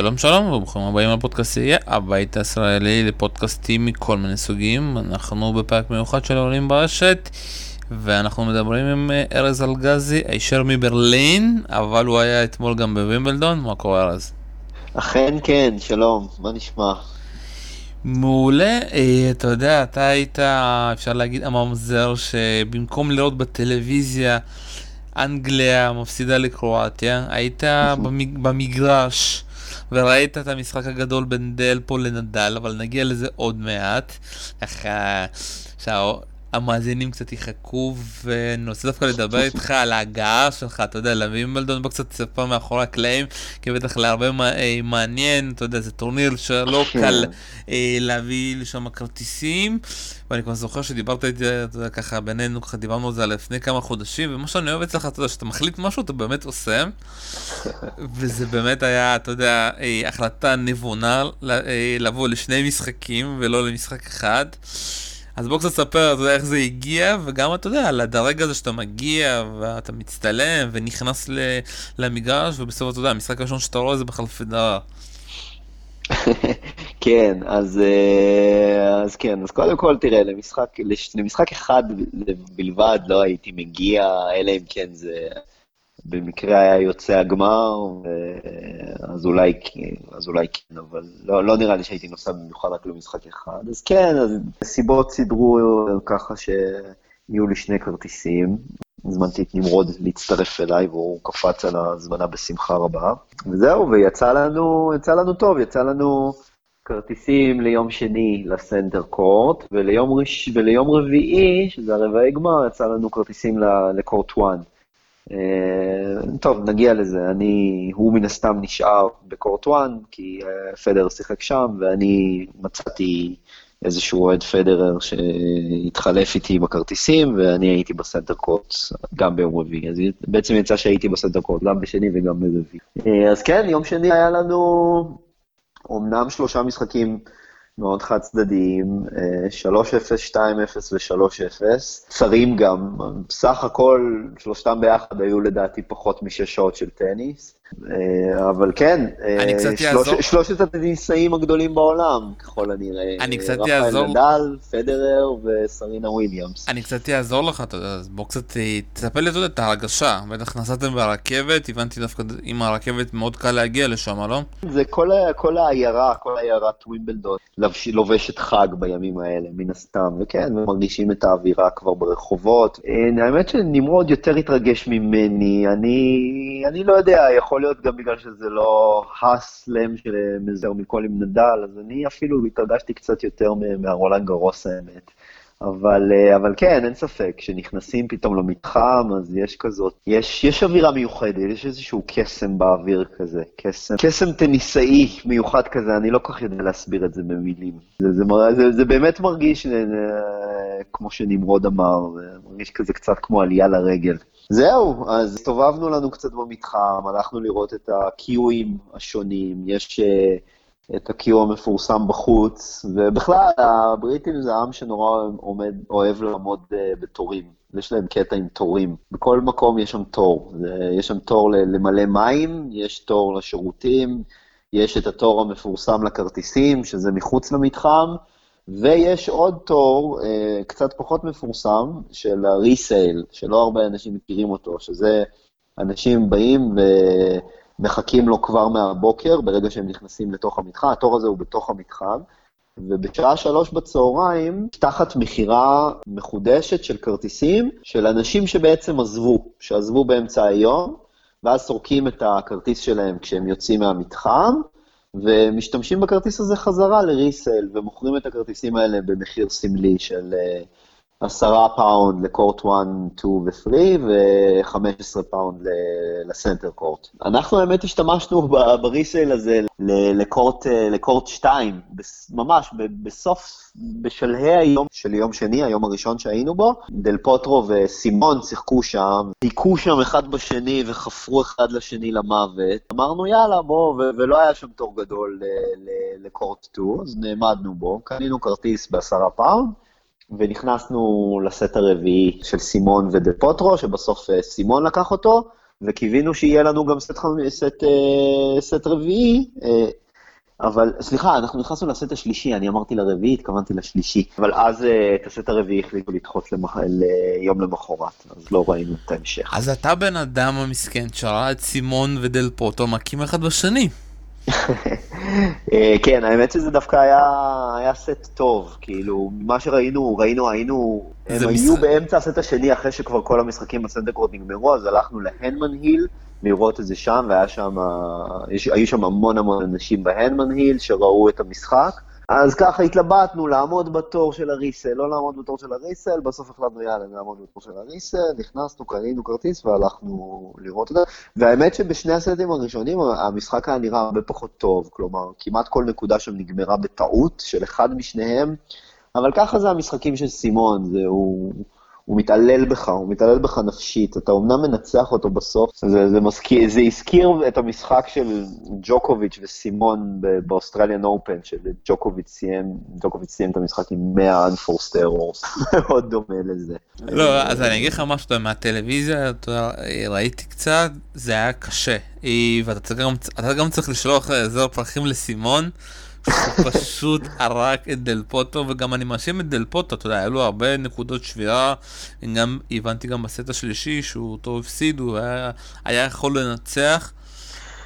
שלום שלום וברוכים הבאים לפודקאסטייה, הבית הישראלי לפודקאסטים מכל מיני סוגים. אנחנו בפרק מיוחד של עולים ברשת ואנחנו מדברים עם אה, ארז אלגזי, הישר מברלין, אבל הוא היה אתמול גם בווימבלדון, מה קורה ארז? אכן כן, שלום, מה נשמע? מעולה, אה, אתה יודע, אתה היית, אפשר להגיד, הממזר שבמקום לראות בטלוויזיה אנגליה מפסידה לקרואטיה, היית במגרש וראית את המשחק הגדול בין דלפו לנדל, אבל נגיע לזה עוד מעט. ככה, המאזינים קצת יחכו, ואני רוצה דווקא לדבר איתך על ההגעה שלך, אתה יודע, לווימבלדון, בוא קצת תספר מאחורי הקלעים, כי בטח להרבה אה, מעניין, אתה יודע, זה טורניר שלא כן. קל אה, להביא לשם כרטיסים, ואני כבר זוכר שדיברת איתי, אתה יודע, ככה בינינו, ככה דיברנו על זה לפני כמה חודשים, ומה שאני אוהב אצלך, אתה יודע, שאתה מחליט משהו, אתה באמת עושה, וזה באמת היה, אתה יודע, אה, החלטה נבונה לבוא לשני משחקים ולא למשחק אחד. אז בוא קצת ספר, יודע, איך זה הגיע, וגם, אתה יודע, על הדרג הזה שאתה מגיע, ואתה מצטלם, ונכנס ל, למגרש, ובסוף, אתה יודע, המשחק הראשון שאתה רואה זה בכלל פדרה. כן, אז, אה, אז כן, אז קודם כל, תראה, למשחק, למשחק אחד בלבד לא הייתי מגיע, אלא אם כן זה במקרה היה יוצא הגמר, אז אולי, אז אולי כן, אבל לא, לא נראה לי שהייתי נוסע במיוחד רק למשחק אחד. אז כן, אז סיבות סידרו ככה שיהיו לי שני כרטיסים. הזמנתי את נמרוד להצטרף אליי, והוא קפץ על ההזמנה בשמחה רבה. וזהו, ויצא לנו, יצא לנו טוב, יצא לנו כרטיסים ליום שני לסנטר קורט, וליום, רש... וליום רביעי, שזה הרבעי גמר, יצא לנו כרטיסים לקורט 1. אה, טוב, נגיע לזה. אני, הוא מן הסתם נשאר בקורט 1, כי אה, פדר שיחק שם, ואני מצאתי איזשהו אוהד פדרר שהתחלף איתי בכרטיסים, ואני הייתי בסנטר קורט גם ביום רביעי. אז בעצם יצא שהייתי ב center court גם בשני וגם ברביעי. אה, אז כן, יום שני היה לנו אומנם שלושה משחקים מאוד חד צדדיים, 3-0, 2-0 ו-3-0, קצרים גם, בסך הכל שלושתם ביחד היו לדעתי פחות משש שעות של טניס. אה, אבל כן, אה, שלוש, שלושת הטניסאים הגדולים בעולם, ככל הנראה. אני קצת אעצור... רפאל נדל, פדרר וסרינה וויליאמס. אני קצת אעזור לך, אתה יודע, אז בוא קצת אה, תספר לי את ההרגשה. בטח נסעתם ברכבת, הבנתי דווקא עם הרכבת מאוד קל להגיע לשם, לא? זה כל, כל העיירה, כל עיירת ווימבלדון, לובשת חג בימים האלה, מן הסתם, וכן, ומרגישים את האווירה כבר ברחובות. האמת שנמרוד יותר התרגש ממני, אני, אני לא יודע, יכול יכול להיות גם בגלל שזה לא הסלאם שמזהר מכל עם נדל, אז אני אפילו התרגשתי קצת יותר מהרולנד גרוס האמת. אבל, אה, אבל כן, אין ספק, כשנכנסים פתאום למתחם, אז יש כזאת, יש, יש אווירה מיוחדת, יש איזשהו קסם באוויר כזה, קסם, קסם טניסאי מיוחד כזה, אני לא כל כך יודע להסביר את זה במילים. זה, זה, זה, זה באמת מרגיש, אה, כמו שנמרוד אמר, מרגיש כזה קצת כמו עלייה לרגל. זהו, אז הסתובבנו לנו קצת במתחם, הלכנו לראות את הקיואים השונים, יש uh, את הקיו המפורסם בחוץ, ובכלל, הבריטים זה עם שנורא עומד, אוהב לעמוד uh, בתורים. יש להם קטע עם תורים. בכל מקום יש שם תור. יש שם תור למלא מים, יש תור לשירותים, יש את התור המפורסם לכרטיסים, שזה מחוץ למתחם, ויש עוד תור, אה, קצת פחות מפורסם, של הריסייל, שלא הרבה אנשים מכירים אותו, שזה אנשים באים ומחכים לו כבר מהבוקר, ברגע שהם נכנסים לתוך המתחם, התור הזה הוא בתוך המתחם, ובשעה שלוש בצהריים תחת מכירה מחודשת של כרטיסים של אנשים שבעצם עזבו, שעזבו באמצע היום, ואז סורקים את הכרטיס שלהם כשהם יוצאים מהמתחם, ומשתמשים בכרטיס הזה חזרה ל resale, ומוכרים את הכרטיסים האלה במחיר סמלי של uh, עשרה פאונד ל court 1, 2 ו-3, ו-15 פאונד ל center court. אנחנו האמת השתמשנו ב resale הזה ל court, ל court 2, ממש בסוף, בשלהי היום של יום שני, היום הראשון שהיינו בו, דל פוטרו וסימון שיחקו שם, היכו שם אחד בשני וחפרו אחד לשני למוות. אמרנו יאללה בוא, ולא היה שם תור גדול ל court 2, אז נעמדנו בו, קנינו כרטיס בעשרה פאונד. ונכנסנו לסט הרביעי של סימון ודל פוטרו, שבסוף אה, סימון לקח אותו, וקיווינו שיהיה לנו גם סט, סט, אה, סט רביעי, אה, אבל סליחה, אנחנו נכנסנו לסט השלישי, אני אמרתי לרביעי, התכוונתי לשלישי, אבל אז את הסט הרביעי החליטו לדחות למח... ליום למחרת, אז לא ראינו את ההמשך. אז אתה בן אדם המסכן שראה את סימון ודל פוטו מכים אחד בשני. אה, כן, האמת שזה דווקא היה, היה סט טוב, כאילו, מה שראינו, ראינו, היינו, הם היו משחק... באמצע הסט השני, אחרי שכבר כל המשחקים בסנדקורד נגמרו, אז הלכנו להנמן היל, לראות את זה שם, והיו שם, היו שם המון המון אנשים בהנמן היל שראו את המשחק. אז ככה התלבטנו, לעמוד בתור של הריסל, לא לעמוד בתור של הריסל, בסוף החלטנו יאללה, נעמוד בתור של הריסל, נכנסנו, קנינו כרטיס והלכנו לראות את זה. והאמת שבשני הסטים הראשונים המשחק היה נראה הרבה פחות טוב, כלומר, כמעט כל נקודה שם נגמרה בטעות של אחד משניהם, אבל ככה זה המשחקים של סימון, זה הוא... הוא מתעלל בך, הוא מתעלל בך נפשית, אתה אומנם מנצח אותו בסוף, זה, זה, מזכיר, זה הזכיר את המשחק של ג'וקוביץ' וסימון ב Australian Open, שג'וקוביץ' סיים, ג'וקוביץ' סיים את המשחק עם 100 unforced errors, מאוד דומה לזה. לא, אז אני אגיד לך משהו, מהטלוויזיה, ראיתי קצת, זה היה קשה, ואתה גם, גם צריך לשלוח זר פרחים לסימון. הוא פשוט הרג את דל פוטרו, וגם אני מאשים את דל פוטרו, אתה יודע, היו לו הרבה נקודות שבירה, גם הבנתי גם בסט השלישי שהוא אותו הפסיד, הוא היה, היה יכול לנצח.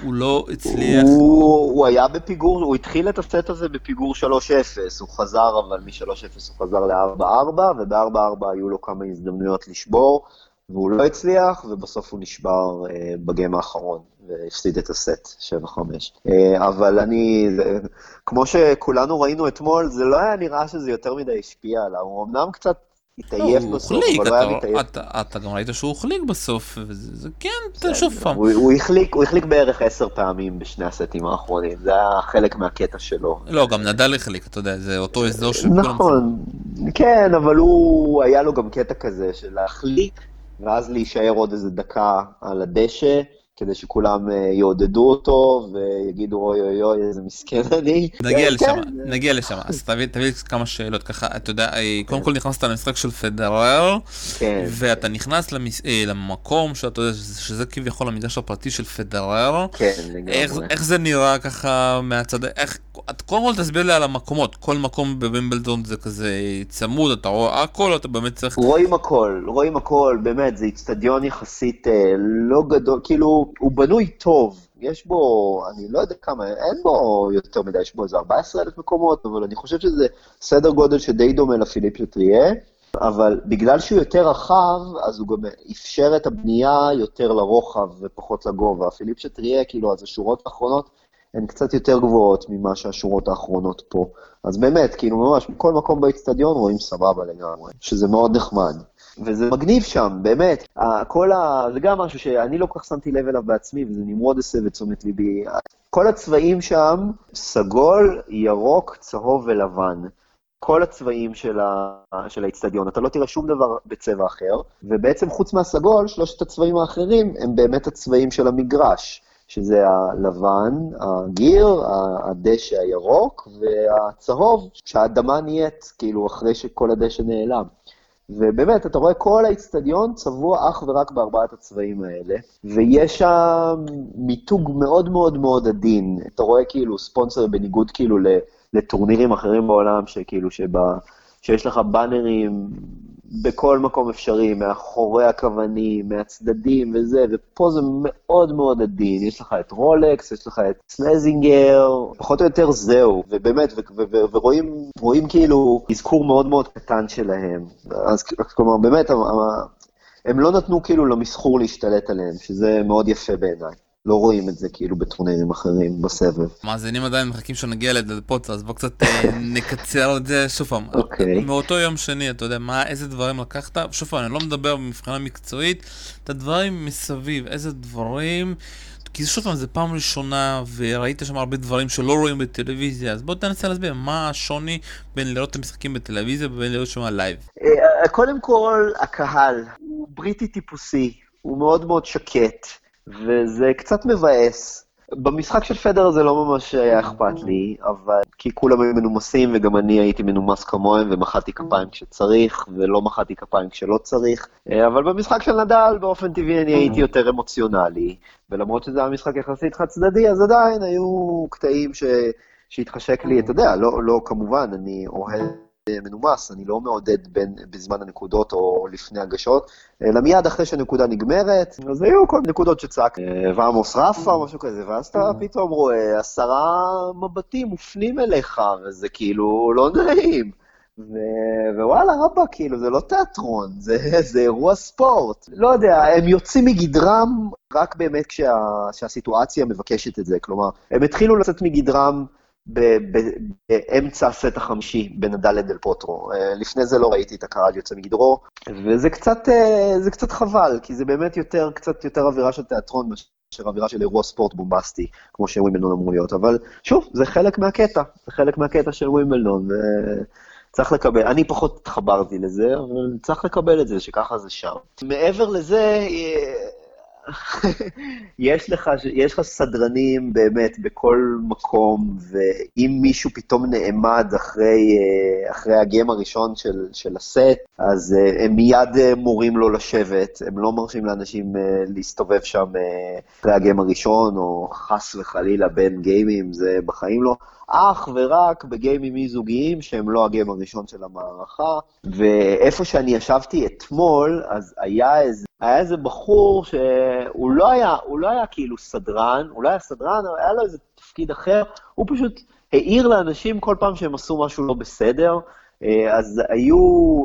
הוא לא הצליח. הוא, הוא היה בפיגור, הוא התחיל את הסט הזה בפיגור 3-0, הוא חזר אבל מ-3-0 הוא חזר ל-4-4, וב-4-4 היו לו כמה הזדמנויות לשבור. והוא לא הצליח, ובסוף הוא נשבר אה, בגיים האחרון, והפסיד את הסט, 7-5. אה, אבל אני, זה, כמו שכולנו ראינו אתמול, זה לא היה נראה שזה יותר מדי השפיע עליו, הוא אמנם קצת התעייף לא, בסוף, אבל לא היה מתעייף. אתה, אתה גם ראית שהוא החליק בסוף, וזה כן, שוב פעם. הוא, הוא, החליק, הוא החליק בערך עשר פעמים בשני הסטים האחרונים, זה היה חלק מהקטע שלו. לא, גם נדל החליק, אתה יודע, זה אותו אזור של. נכון, כן, אבל הוא, היה לו גם קטע כזה של להחליק. ואז להישאר עוד איזה דקה על הדשא, כדי שכולם אה, יעודדו אותו ויגידו אוי אוי אוי איזה מסכן אני. נגיע לשם, כן. נגיע לשם, אז תביא, תביא כמה שאלות ככה, אתה יודע, אה, קודם כל נכנסת למשחק של פדרר, כן. ואתה נכנס. אה, למקום שאתה יודע שזה כביכול המגרש הפרטי של פדרר, כן, איך זה נראה ככה מהצד, איך, קודם כל תסביר לי על המקומות, כל מקום בבימבלדון זה כזה צמוד, אתה רואה הכל, אתה באמת צריך... רואים הכל, רואים הכל, באמת, זה איצטדיון יחסית לא גדול, כאילו... הוא, בנוי טוב, יש בו, אני לא יודע כמה, אין בו יותר מדי, יש בו איזה 14 אלף מקומות, אבל אני חושב שזה סדר גודל שדי דומה לפיליפ שטריה, אבל בגלל שהוא יותר רחב, אז הוא גם אפשר את הבנייה יותר לרוחב ופחות לגובה. פיליפ שטריה, כאילו, אז השורות האחרונות הן קצת יותר גבוהות ממה שהשורות האחרונות פה. אז באמת, כאילו, ממש, בכל מקום באיצטדיון רואים סבבה לגמרי, שזה מאוד נחמד. וזה מגניב שם, באמת. כל ה... זה גם משהו שאני לא כל כך שמתי לב אליו בעצמי, וזה נמרוד הסב את תשומת ליבי. כל הצבעים שם, סגול, ירוק, צהוב ולבן. כל הצבעים של, ה... של האיצטדיון, אתה לא תראה שום דבר בצבע אחר, ובעצם חוץ מהסגול, שלושת הצבעים האחרים הם באמת הצבעים של המגרש, שזה הלבן, הגיר, הדשא הירוק, והצהוב, שהאדמה נהיית כאילו אחרי שכל הדשא נעלם. ובאמת, אתה רואה כל האיצטדיון צבוע אך ורק בארבעת הצבעים האלה, ויש שם מיתוג מאוד מאוד מאוד עדין. אתה רואה כאילו ספונסר בניגוד כאילו לטורנירים אחרים בעולם, שכאילו שבה, שיש לך באנרים בכל מקום אפשרי, מאחורי הכוונים, מהצדדים וזה, ופה זה מאוד מאוד עדין. יש לך את רולקס, יש לך את סלזינגר, פחות או יותר זהו, ובאמת, ורואים כאילו אזכור מאוד מאוד קטן שלהם. אז כלומר, באמת, הם לא נתנו כאילו למסחור להשתלט עליהם, שזה מאוד יפה בעיניי. לא רואים את זה כאילו בטורנירים אחרים בסבב. מאזינים עדיין מחכים שנגיע לדלפוץ, אז בוא קצת אה, נקצר את זה שוב פעם. אוקיי. מאותו יום שני, אתה יודע, מה, איזה דברים לקחת? שוב פעם, אני לא מדבר מבחינה מקצועית, את הדברים מסביב, איזה דברים... כי שוב פעם, זו פעם ראשונה, וראית שם הרבה דברים שלא רואים בטלוויזיה, אז בוא תנסה להסביר מה השוני בין לראות את המשחקים בטלוויזיה ובין לראות שם live. אה, קודם כל, הקהל הוא בריטי טיפוסי, הוא מאוד מאוד שקט. וזה קצת מבאס. במשחק של פדרר זה לא ממש היה אכפת לי, אבל כי כולם היו מנומסים וגם אני הייתי מנומס כמוהם ומחאתי כפיים כשצריך ולא מחאתי כפיים כשלא צריך, אה, אבל במשחק של נדל באופן טבעי אני הייתי יותר אמוציונלי, ולמרות שזה היה משחק יחסית חד צדדי, אז עדיין היו קטעים ש... שהתחשק לי, אתה יודע, לא, לא כמובן, אני אוהד מנומס, אני לא מעודד בין, בזמן הנקודות או לפני הגשות, אלא מיד אחרי שהנקודה נגמרת, אז היו כל מיני נקודות שצעק, ועמוס רפה, משהו כזה, ואז אתה פתאום רואה עשרה מבטים מופנים אליך, וזה כאילו לא נעים. ו- ווואלה, רבא, כאילו, זה לא תיאטרון, זה, זה אירוע ספורט. לא יודע, הם יוצאים מגדרם רק באמת כשה, שהסיטואציה מבקשת את זה. כלומר, הם התחילו לצאת מגדרם באמצע הסט החמישי בין נדל לדל פוטרו. אה, לפני זה לא ראיתי את הקהל יוצא מגדרו, וזה קצת, אה, קצת חבל, כי זה באמת יותר, קצת יותר אווירה של תיאטרון מאשר אווירה של אירוע ספורט בומבסטי, כמו שווימבלדון אמור להיות. אבל שוב, זה חלק מהקטע, זה חלק מהקטע של ווימבלדון, וצריך לקבל, אני פחות התחברתי לזה, אבל צריך לקבל את זה, שככה זה שם. מעבר לזה, אה, יש לך, יש לך סדרנים באמת בכל מקום, ואם מישהו פתאום נעמד אחרי, אה, אחרי הגיים הראשון של, של הסט, אז אה, הם מיד אה, מורים לו לשבת, הם לא מרשים לאנשים להסתובב שם אחרי הגיים הראשון, או חס וחלילה בין גיימים, זה בחיים לא. אך ורק בגיימים אי-זוגיים שהם לא הגיים הראשון של המערכה. ואיפה שאני ישבתי אתמול, אז היה איזה, היה איזה בחור שהוא לא היה, הוא לא היה כאילו סדרן, הוא לא היה סדרן, אבל היה לו איזה תפקיד אחר, הוא פשוט העיר לאנשים כל פעם שהם עשו משהו לא בסדר. אה, אז היו,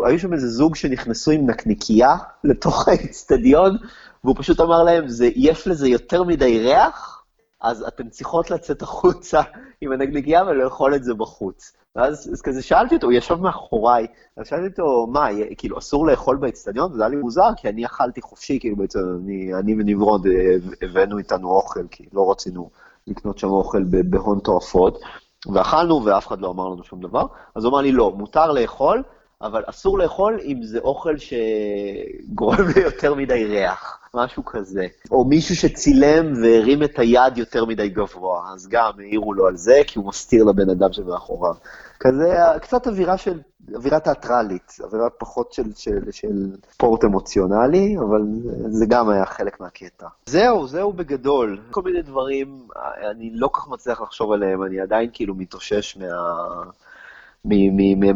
היו שם איזה זוג שנכנסו עם נקניקייה לתוך האצטדיון, והוא פשוט אמר להם, זה, יש לזה יותר מדי ריח, אז אתן צריכות לצאת החוצה עם הנגניגייה ולאכול את זה בחוץ. ואז אז כזה שאלתי אותו, הוא ישב מאחוריי, אז שאלתי אותו, מה, כאילו, אסור לאכול באצטדיון? וזה היה לי מוזר, כי אני אכלתי חופשי, כאילו, בעצם אני, אני ונברוד אה, הבאנו איתנו אוכל, כי לא רצינו לקנות שם אוכל בהון תועפות, ואכלנו ואף אחד לא אמר לנו שום דבר, אז הוא אמר לי, לא, מותר לאכול, אבל אסור לאכול אם זה אוכל שגורם ליותר מדי ריח, משהו כזה. או מישהו שצילם והרים את היד יותר מדי גבוה, אז גם העירו לו על זה, כי הוא מסתיר לבן אדם שמאחוריו. כזה, קצת אווירה של, אווירה תיאטרלית, אווירה פחות של, של, של ספורט אמוציונלי, אבל זה גם היה חלק מהקטע. זהו, זהו בגדול. כל מיני דברים, אני לא כך מצליח לחשוב עליהם, אני עדיין כאילו מתאושש מה...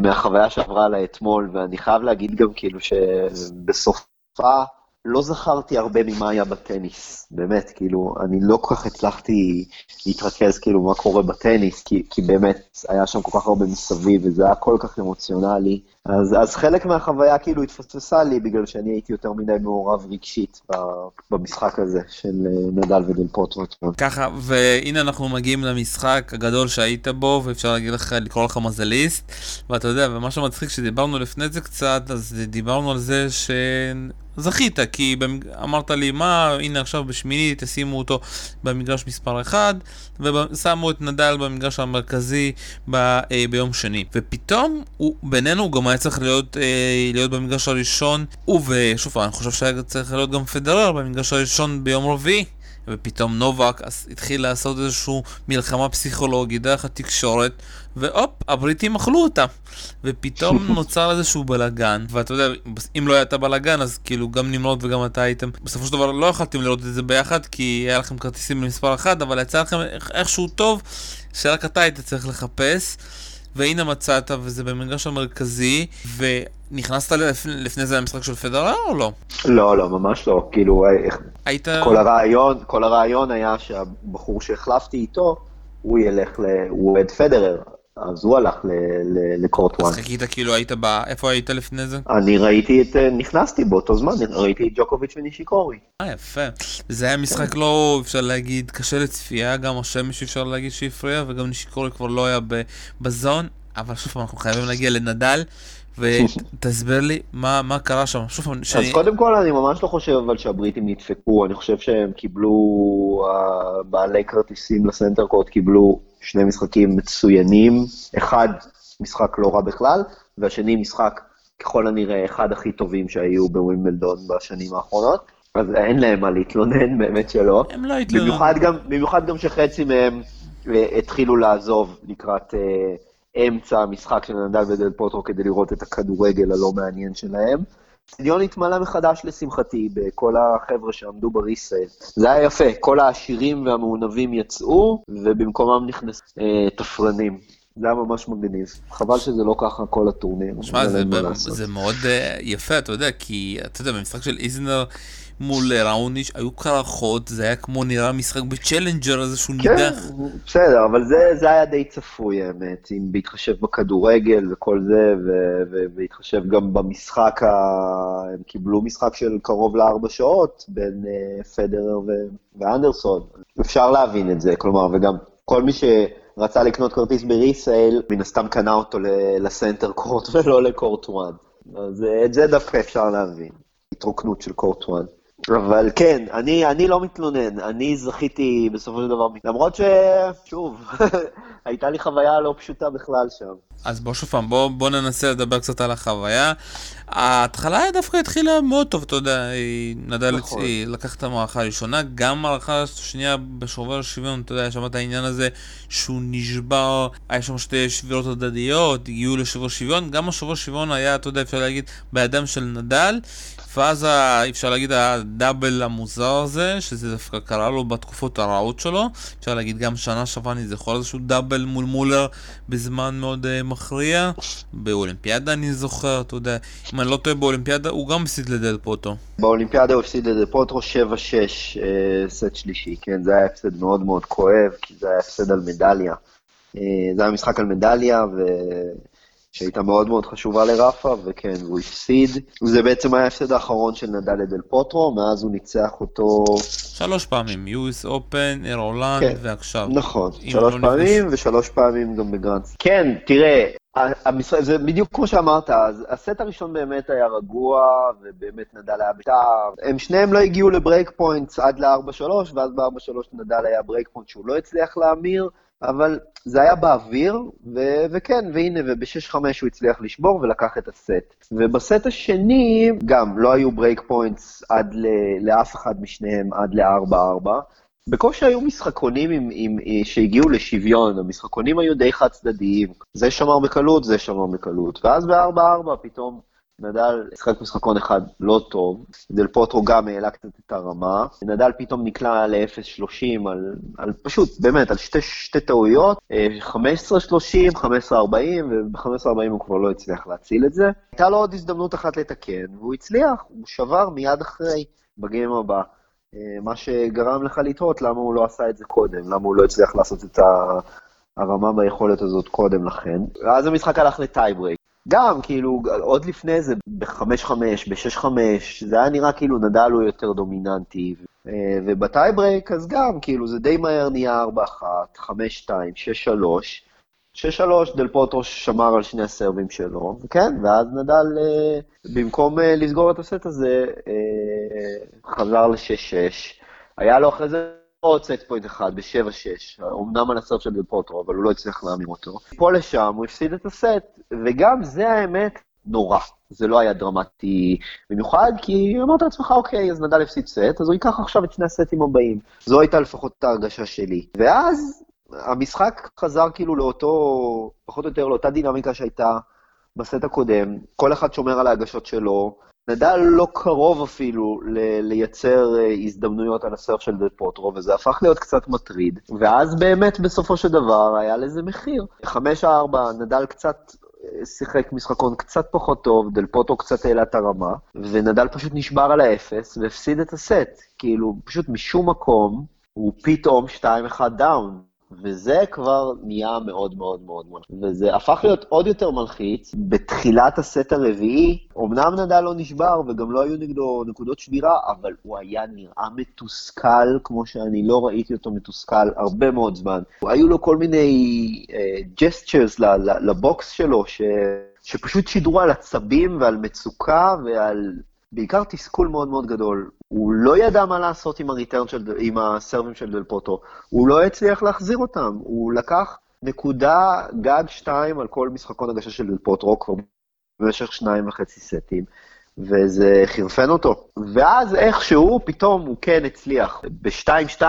מהחוויה שעברה עליי אתמול, ואני חייב להגיד גם כאילו שבסופה לא זכרתי הרבה ממה היה בטניס, באמת, כאילו, אני לא כל כך הצלחתי להתרכז כאילו מה קורה בטניס, כי, כי באמת היה שם כל כך הרבה מסביב, וזה היה כל כך אמוציונלי. אז, אז חלק מהחוויה כאילו התפספסה לי, בגלל שאני הייתי יותר מדי מעורב רגשית במשחק הזה של אה, נדל ודל פוטרו. ככה, והנה אנחנו מגיעים למשחק הגדול שהיית בו, ואפשר להגיד לך, לקרוא לך מזליסט, ואתה יודע, ומה שמצחיק, כשדיברנו לפני זה קצת, אז דיברנו על זה ש... זכית, כי. אמרת לי, מה, הנה עכשיו בשמיני תשימו אותו במגרש מספר 1, ושמו את נדל במגרש המרכזי ב... אה, ביום שני. ופתאום, הוא, בינינו, הוא גם היה צריך להיות, אה, להיות במגרש הראשון, ושוב, אני חושב שהיה צריך להיות גם פדרר במגרש הראשון ביום רביעי. ופתאום נובק התחיל לעשות איזושהי מלחמה פסיכולוגית דרך התקשורת, והופ, הבריטים אכלו אותה. ופתאום נוצר איזשהו בלאגן, ואתה יודע, אם לא היה את הבלאגן, אז כאילו גם נמרוד וגם אתה הייתם, בסופו של דבר לא יכלתם לראות את זה ביחד, כי היה לכם כרטיסים למספר אחד, אבל יצא לכם איכשהו טוב, שרק אתה היית צריך לחפש. והנה מצאת, וזה במגרש המרכזי, ונכנסת לפני זה למשחק של פדרר או לא? לא, לא, ממש לא. כאילו, אה, היית... כל הרעיון, כל הרעיון היה שהבחור שהחלפתי איתו, הוא ילך, ל... הוא אוהד פדרר, אז הוא הלך לקורט וואן. אז חיכית כאילו היית ב... איפה היית לפני זה? אני ראיתי את... נכנסתי באותו זמן, ראיתי את ג'וקוביץ' ונישיקורי. אה, יפה. זה היה משחק לא, אפשר להגיד, קשה לצפייה, גם השמש אפשר להגיד שהפריע, וגם נישיקורי כבר לא היה בזון, אבל שוב אנחנו חייבים להגיע לנדל. ותסביר לי מה, מה קרה שם. שוב, אז שאני... קודם כל אני ממש לא חושב אבל שהבריטים נדפקו, אני חושב שהם קיבלו, בעלי כרטיסים לסנטר קורט קיבלו שני משחקים מצוינים, אחד משחק לא רע בכלל, והשני משחק ככל הנראה אחד הכי טובים שהיו בווימבלדון בשנים האחרונות. אז אין להם מה להתלונן, באמת שלא. הם לא התלוננו. במיוחד גם, במיוחד גם שחצי מהם אה, התחילו לעזוב לקראת אה, אמצע המשחק של נדל ודל פוטרו כדי לראות את הכדורגל הלא מעניין שלהם. האצטדיון התמלא מחדש לשמחתי בכל החבר'ה שעמדו בריסייל. זה היה יפה, כל העשירים והמעונבים יצאו, ובמקומם נכנסו אה, תפרנים. זה היה ממש מגניב. חבל שזה לא ככה כל הטורניר. שמע, זה, לעשות. זה מאוד אה, יפה, אתה יודע, כי אתה יודע, במשחק של איזנר מול ראוניש היו קרחות, זה היה כמו נראה משחק בצ'לנג'ר, איזשהו כן, נידח. בסדר, אבל זה, זה היה די צפוי האמת, אם בהתחשב בכדורגל וכל זה, ו- ו- בהתחשב גם במשחק, ה- הם קיבלו משחק של קרוב לארבע שעות בין uh, פדרר ו- ואנדרסון. אפשר להבין את זה, כלומר, וגם כל מי שרצה לקנות כרטיס בריסייל, מן הסתם קנה אותו לסנטר קורט ולא לקורט 1. אז אה, את זה דווקא אפשר להבין, התרוקנות של קורט 1. אבל כן, אני, אני לא מתלונן, אני זכיתי בסופו של דבר, למרות ששוב, הייתה לי חוויה לא פשוטה בכלל שם. אז בוא שוב פעם, בוא, בוא ננסה לדבר קצת על החוויה. ההתחלה דווקא התחילה מאוד טוב, אתה יודע, היא- נדל נכון. נכון. לקח את המערכה הראשונה, גם מערכה השנייה בשובר השוויון, אתה יודע, שמעת העניין הזה שהוא נשבר, היה שם שתי שבירות הדדיות, הגיעו לשובר שוויון, גם השובר שוויון היה, אתה יודע, אפשר להגיד, בידם של נדל, ואז ה- אפשר להגיד הדאבל המוזר הזה, שזה דווקא קרה לו בתקופות הרעות שלו, אפשר להגיד גם שנה שעברה אני זוכר איזשהו דאבל מול מולר בזמן מאוד uh, מכריע, באולימפיאדה אני זוכר, אתה יודע, אם אני לא טועה באולימפיאדה הוא גם הפסיד לדל פוטו. באולימפיאדה הוא הפסיד את פוטרו 7-6, אה, סט שלישי, כן, זה היה הפסד מאוד מאוד כואב, כי זה היה הפסד על מדליה. אה, זה היה משחק על מדליה, ו... שהייתה מאוד מאוד חשובה לרפה, וכן, והוא הפסיד. זה בעצם היה ההפסד האחרון של נדל לדל פוטרו, מאז הוא ניצח אותו, שלוש פעמים, US Open, איר הולנד כן. ועכשיו. נכון, שלוש לא פעמים ושלוש פעמים גם בגרנדס. כן, תראה, המשחק, זה בדיוק כמו שאמרת, אז הסט הראשון באמת היה רגוע, ובאמת נדל היה בית"ר. הם שניהם לא הגיעו לברייק פוינטס עד ל-4-3, ואז ב-4-3 נדל היה break point שהוא לא הצליח להמיר, אבל זה היה באוויר, ו- וכן, והנה, וב-6-5 הוא הצליח לשבור ולקח את הסט. ובסט השני, גם לא היו break points עד ל- לאף אחד משניהם עד ל-4-4. בקושי היו משחקונים עם, עם, עם, שהגיעו לשוויון, המשחקונים היו די חד צדדיים. זה שמר בקלות, זה שמר בקלות. ואז ב-4-4 פתאום נדל שיחק משחקון אחד לא טוב, דל פוטרו גם העלה קצת את הרמה, נדל פתאום נקלע ל-0-30 על, על פשוט, באמת, על שתי, שתי טעויות, אה, 15-30, 15-40, וב-15-40 הוא כבר לא הצליח להציל את זה. הייתה לו עוד הזדמנות אחת לתקן, והוא הצליח, הוא שבר מיד אחרי, ב game הבא. אה, מה שגרם לך לתהות למה הוא לא עשה את זה קודם, למה הוא לא הצליח לעשות את הרמה ביכולת הזאת קודם לכן. ואז המשחק הלך ל tiebreak. גם, כאילו, עוד לפני זה, ב-5-5, ב-6-5, זה היה נראה כאילו נדל הוא יותר דומיננטי. אה, וב tiebreak, אז גם, כאילו, זה די מהר נהיה 4-1, 5-2, 6-3. 6-3, דל פוטרו שמר על שני הסרבים שלו, כן, ואז נדל, אה, במקום אה, לסגור את הסט הזה, חזר ל-6-6. היה לו אחרי זה עוד set point אחד, ב-7-6, אמנם על ה serve של פוטרו, אבל הוא לא הצליח להמיר אותו. פה לשם הוא הפסיד את הסט, וגם זה האמת נורא. זה לא היה דרמטי במיוחד, כי אמרת לעצמך, אוקיי, אז נדל הפסיד סט, אז הוא ייקח עכשיו את שני הסטים הבאים. זו הייתה לפחות ההרגשה שלי. ואז המשחק חזר כאילו לאותו, פחות או יותר לאותה דינמיקה שהייתה בסט הקודם, כל אחד שומר על ההגשות שלו, נדל לא קרוב אפילו לייצר אה, הזדמנויות על ה serve של דל פוטרו, וזה הפך להיות קצת מטריד. ואז באמת בסופו של דבר היה לזה מחיר. 5-4, נדל קצת אה, שיחק משחקון קצת פחות טוב, דל פוטרו קצת העלה את הרמה, ונדל פשוט נשבר על האפס והפסיד את הסט. כאילו, פשוט משום מקום, הוא פתאום 2-1 down. וזה כבר נהיה מאוד מאוד מאוד מאוד. וזה הפך להיות עוד יותר מלחיץ. בתחילת הסט הרביעי, אמנם נדל לא נשבר וגם לא היו נגדו נקודות שבירה, אבל הוא היה נראה מתוסכל, כמו שאני לא ראיתי אותו מתוסכל הרבה מאוד זמן. היו לו כל מיני gestures uh, ל box שלו, ש... שפשוט שידרו על עצבים ועל מצוקה ועל בעיקר תסכול מאוד מאוד גדול. הוא לא ידע מה לעשות עם הריטרן של, עם הסרבים של דל פוטו. הוא לא הצליח להחזיר אותם. הוא לקח נקודה גג שתיים על כל משחקון הגשה של דל פוטרו במשך שניים וחצי סטים. וזה חירפן אותו. ואז איכשהו, פתאום הוא כן הצליח. ב-2-2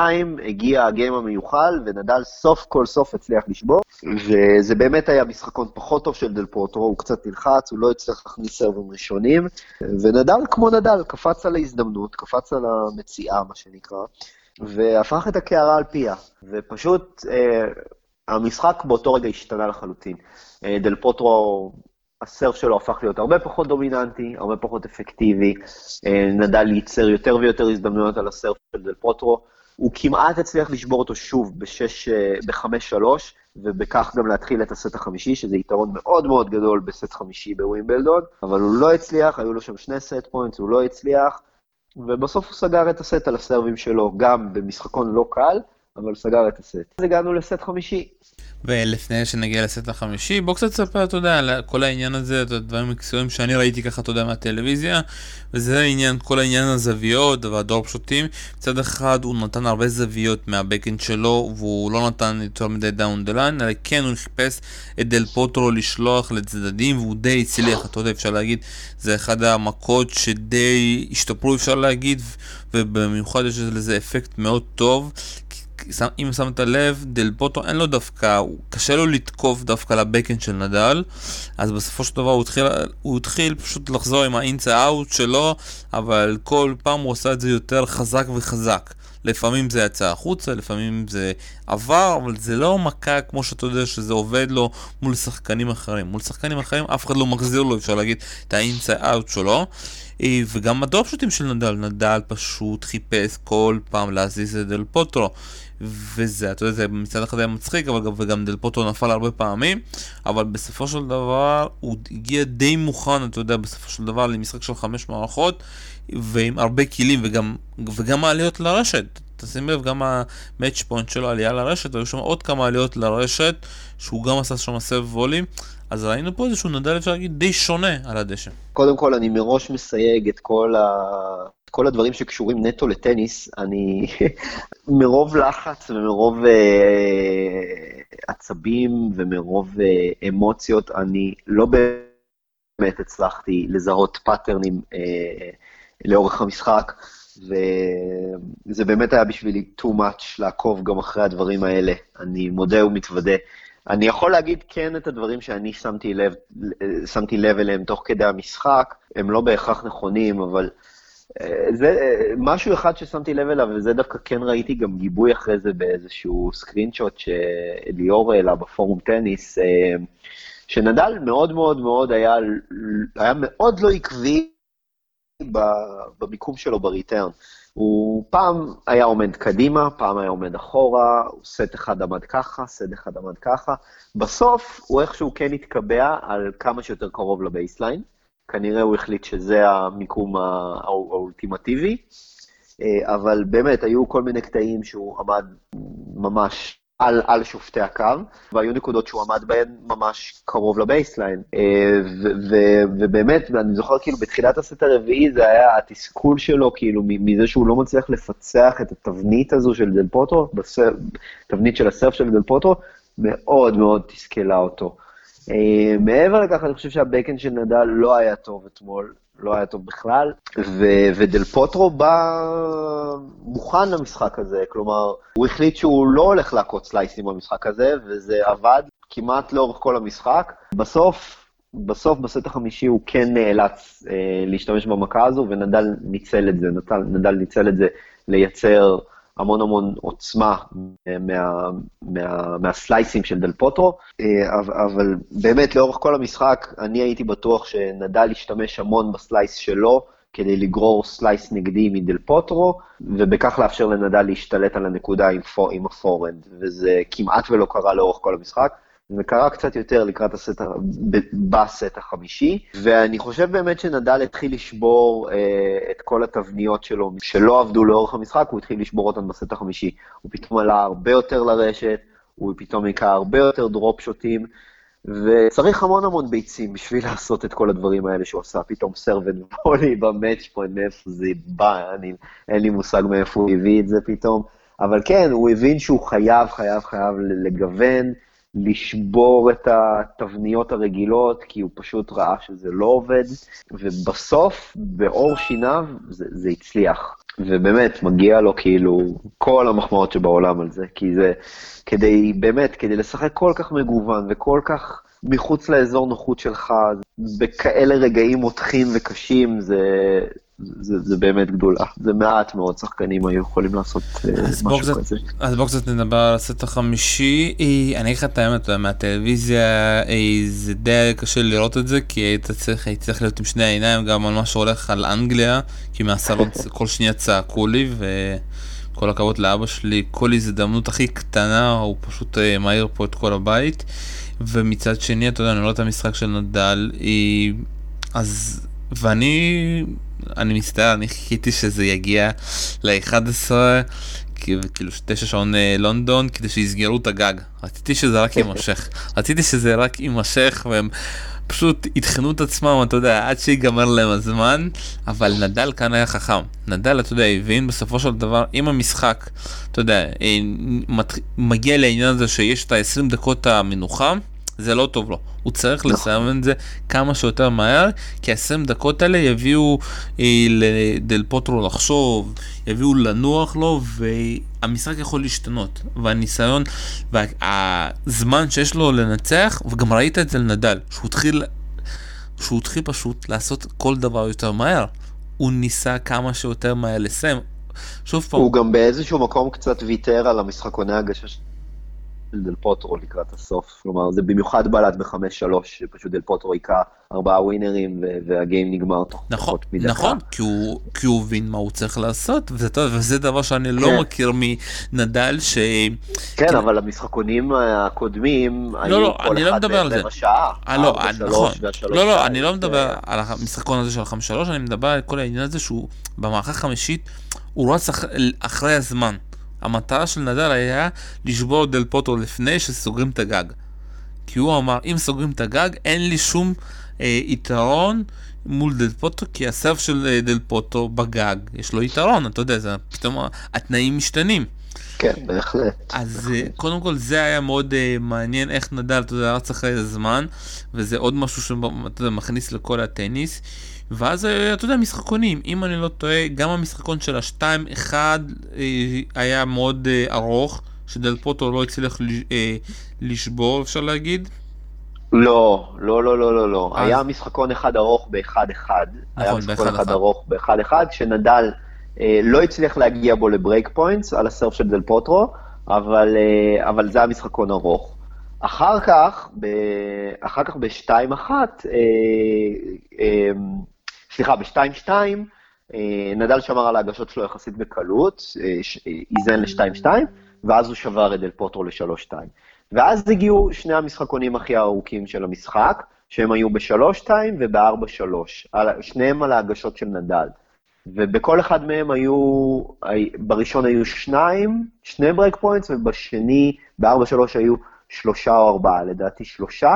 הגיע הגיים המיוחל, ונדל סוף כל סוף הצליח לשבור, וזה באמת היה משחקון פחות טוב של דל פוטרו, הוא קצת נלחץ, הוא לא הצליח להכניס סרבים ראשונים, ונדל כמו נדל, קפץ על ההזדמנות, קפץ על המציאה, מה שנקרא, והפך את הקערה על פיה, ופשוט... אה, המשחק באותו רגע השתנה לחלוטין. אה, דל פוטרו ה serve שלו הפך להיות הרבה פחות דומיננטי, הרבה פחות אפקטיבי. אה, נדל ייצר יותר ויותר הזדמנויות על ה serve של דל פוטרו. הוא כמעט הצליח לשבור אותו שוב ב-5-3, אה, ובכך גם להתחיל את הסט החמישי, שזה יתרון מאוד מאוד גדול בסט חמישי בווימבלדון, אבל הוא לא הצליח, היו לו שם שני set points, הוא לא הצליח, ובסוף הוא סגר את הסט על הסרבים שלו, גם במשחקון לא קל, אבל סגר את הסט. אז הגענו לסט חמישי. ולפני שנגיע לסט החמישי, בוא קצת תספר, אתה יודע, על כל העניין הזה, את הדברים מקצועיים שאני ראיתי ככה, אתה יודע, מהטלוויזיה, וזה העניין, כל העניין הזוויות והדרופשוטים. מצד אחד הוא נתן הרבה זוויות מה backhand שלו, והוא לא נתן יותר מדי down the line, אלא כן הוא חיפש את דל פוטרו לשלוח לצדדים, והוא די הצליח, אתה יודע, אפשר להגיד, זה אחד המכות שדי השתפרו, אפשר להגיד, ובמיוחד יש לזה אפקט מאוד טוב, אם שמת לב, דל פוטו אין לו דווקא, קשה לו לתקוף דווקא לבקאנד של נדל, אז בסופו של דבר הוא התחיל, הוא התחיל פשוט לחזור עם האינסה אאוט שלו, אבל כל פעם הוא עושה את זה יותר חזק וחזק. לפעמים זה יצא החוצה, לפעמים זה עבר, אבל זה לא מכה כמו שאתה יודע שזה עובד לו מול שחקנים אחרים. מול שחקנים אחרים אף אחד לא מחזיר לו, אפשר להגיד, את ה inside out שלו. אה, וגם הדרופשוטים של נדל, נדל פשוט חיפש כל פעם להזיז את דל פוטרו. וזה, אתה יודע, זה מצד אחד היה מצחיק, אבל וגם דל פוטרו נפל הרבה פעמים, אבל בסופו של דבר הוא הגיע די מוכן, אתה יודע, בסופו של דבר למשחק של חמש מערכות, ועם הרבה כלים וגם, וגם העליות לרשת. תשים לב, גם ה match point שלו, עלייה לרשת, היו שם עוד כמה עליות לרשת, שהוא גם עשה שם serve וולים. אז ראינו פה איזשהו נדל, אפשר להגיד, די שונה על הדשא. קודם כל, אני מראש מסייג את כל, ה... כל הדברים שקשורים נטו לטניס. אני מרוב לחץ ומרוב אה, עצבים ומרוב אה, אמוציות, אני לא באמת הצלחתי לזהות פאטרנים אה, לאורך המשחק. וזה באמת היה בשבילי too much לעקוב גם אחרי הדברים האלה. אני מודה ומתוודה. אני יכול להגיד כן את הדברים שאני שמתי לב, שמתי לב אליהם תוך כדי המשחק, הם לא בהכרח נכונים, אבל זה משהו אחד ששמתי לב אליו, וזה דווקא כן ראיתי גם גיבוי אחרי זה באיזשהו סקרינשוט שליאור העלה בפורום טניס, אה, שנדל מאוד מאוד מאוד היה, היה מאוד לא עקבי במיקום שלו בריטרן. הוא פעם היה עומד קדימה, פעם היה עומד אחורה, סט אחד עמד ככה, סט אחד עמד ככה. בסוף הוא איכשהו כן התקבע על כמה שיותר קרוב ל baseline. כנראה הוא החליט שזה המיקום האולטימטיבי, אה, אבל באמת, היו כל מיני קטעים שהוא עמד ממש על, על שופטי הקו, והיו נקודות שהוא עמד בהן ממש קרוב ל baseline. אה, ובאמת, אני זוכר כאילו בתחילת הסט הרביעי זה היה התסכול שלו, כאילו מזה שהוא לא מצליח לפצח את התבנית הזו של דל פוטרו, תבנית של הסרף של דל פוטרו, מאוד מאוד תסכלה אותו. אה, מעבר לכך, אני חושב שהבקן של נדל לא היה טוב אתמול, לא היה טוב בכלל, ו- ודל פוטרו בא מוכן למשחק הזה, כלומר, הוא החליט שהוא לא הולך לעקוץ סלייסים במשחק הזה, וזה עבד כמעט לאורך כל המשחק. בסוף, בסוף, בסט החמישי הוא כן נאלץ אה, להשתמש במכה הזו, ונדל ניצל את זה, נדל, נדל ניצל את זה לייצר המון המון עוצמה מה, מה, מהסלייסים של דל פוטרו, אה, אבל באמת לאורך כל המשחק אני הייתי בטוח שנדל ישתמש המון ב slice שלו כדי לגרור slice נגדי מדל פוטרו, ובכך לאפשר לנדל להשתלט על הנקודה עם, עם ה forehand, וזה כמעט ולא קרה לאורך כל המשחק. זה קרה קצת יותר לקראת הסט, בסט החמישי, ואני חושב באמת שנדל התחיל לשבור אה, את כל התבניות שלו, שלא עבדו לאורך המשחק, הוא התחיל לשבור אותן בסט החמישי. הוא פתאום עלה הרבה יותר לרשת, הוא פתאום היכה הרבה יותר דרופ שוטים, וצריך המון המון ביצים בשביל לעשות את כל הדברים האלה שהוא עשה, פתאום serve and volley ב match point, מאיפה זה בא, אני, אין לי מושג מאיפה הוא הביא את זה פתאום. אבל כן, הוא הבין שהוא חייב, חייב, חייב לגוון, לשבור את התבניות הרגילות, כי הוא פשוט ראה שזה לא עובד, ובסוף, בעור שיניו, זה, זה הצליח. ובאמת, מגיע לו כאילו כל המחמאות שבעולם על זה, כי זה, כדי, באמת, כדי לשחק כל כך מגוון וכל כך מחוץ לאזור נוחות שלך, בכאלה רגעים מותחים וקשים, זה, זה, זה באמת גדולה. זה מעט מאוד שחקנים היו יכולים לעשות אה, משהו קצת, כזה. אז בואו קצת נדבר על הסט החמישי. אה, אני אגיד לך את האמת, מהטלוויזיה אה, זה די קשה לראות את זה, כי היית צריך, הייתי צריך להיות עם שני העיניים גם על מה שהולך על אנגליה, כי מהסלון כל שנייה צעקו לי, וכל הכבוד לאבא שלי, כל הזדמנות הכי קטנה, הוא פשוט מעיר פה את כל הבית. ומצד שני, אתה יודע, אני רואה את המשחק של נדל, אז... ואני אני מצטער, אני חיכיתי שזה יגיע ל-11, כאילו תשע שעון אה, לונדון, כדי שיסגרו את הגג. רציתי שזה רק יימשך. רציתי שזה רק יימשך, והם פשוט יטחנו את עצמם, אתה יודע, עד שיגמר להם הזמן, אבל נדל כאן היה חכם. נדל, אתה יודע, הבין בסופו של דבר, אם המשחק, אתה יודע, אה, מגיע לעניין הזה שיש את ה-20 דקות המנוחה, זה לא טוב לו. הוא צריך נכון. לסיים את זה כמה שיותר מהר, כי ה-20 דקות האלה יביאו אה, לדל פוטרו לחשוב, יביאו לנוח לו, והמשחק יכול להשתנות. והניסיון, והזמן שיש לו לנצח, וגם ראית את זה לנדל, שהוא התחיל, שהוא התחיל פשוט לעשות כל דבר יותר מהר. הוא ניסה כמה שיותר מהר לסיים. שוב פעם. הוא גם באיזשהו מקום קצת ויתר על המשחקוני הגשה של דל פוטרו לקראת הסוף. כלומר, זה במיוחד בלט ב-5-3, שפשוט דל פוטרו היכה ארבעה ווינרים והגיים נגמר תוך נכון, פחות מדקה. נכון, כי הוא, כי הוא הבין מה הוא צריך לעשות, וזה, וזה דבר שאני לא כן. מכיר מנדל, ש... כן, כי... אבל המשחקונים הקודמים, לא, היו לא, כל אחד ברבע שעה. אה, לא, נכון. לא, לא, אני לא מדבר על המשחקון הזה של ה-5-3, אני מדבר על כל העניין הזה שהוא במערכה חמישית, הוא רץ אחרי הזמן. המטרה של נדל היה לשבור דל פוטו לפני שסוגרים את הגג. כי הוא אמר, אם סוגרים את הגג, אין לי שום אה, יתרון מול דל פוטו, כי הסרף של אה, דל פוטו בגג, יש לו יתרון, אתה יודע, זה, פתאום התנאים משתנים. כן, בהחלט. אז בהחלט. אה, קודם כל זה היה מאוד uh, מעניין איך נדל, אתה יודע, רץ אחרי הזמן, וזה עוד משהו שאתה יודע, מכניס לכל הטניס. ואז אה, אתה יודע, משחקונים, אם אני לא טועה, גם המשחקון של ה-2-1 אה, היה מאוד אה, ארוך, שדל פוטרו לא הצליח לשבור, אפשר להגיד. לא, לא, לא, לא, לא, לא. היה משחקון אחד ארוך ב-1-1. נכון, היה משחקון אחד ארוך ב-1-1, שנדל לא הצליח להגיע בו ל break points על ה serve של דל פוטרו, אבל, אבל זה היה משחקון ארוך. אחר כך, ב, אחר כך ב-2-1, סליחה, ב-2-2, אה, נדל שמר על ההגשות שלו יחסית בקלות, אה, איזן ל-2-2, ואז הוא שבר את דל פוטרו ל-3-2. ואז הגיעו שני המשחקונים הכי ארוכים של המשחק, שהם היו ב-3-2 וב-4-3, שניהם על ההגשות של נדל. ובכל אחד מהם היו, בראשון היו שניים, שני break points, ובשני, ב-4-3 היו שלושה או ארבעה, לדעתי שלושה.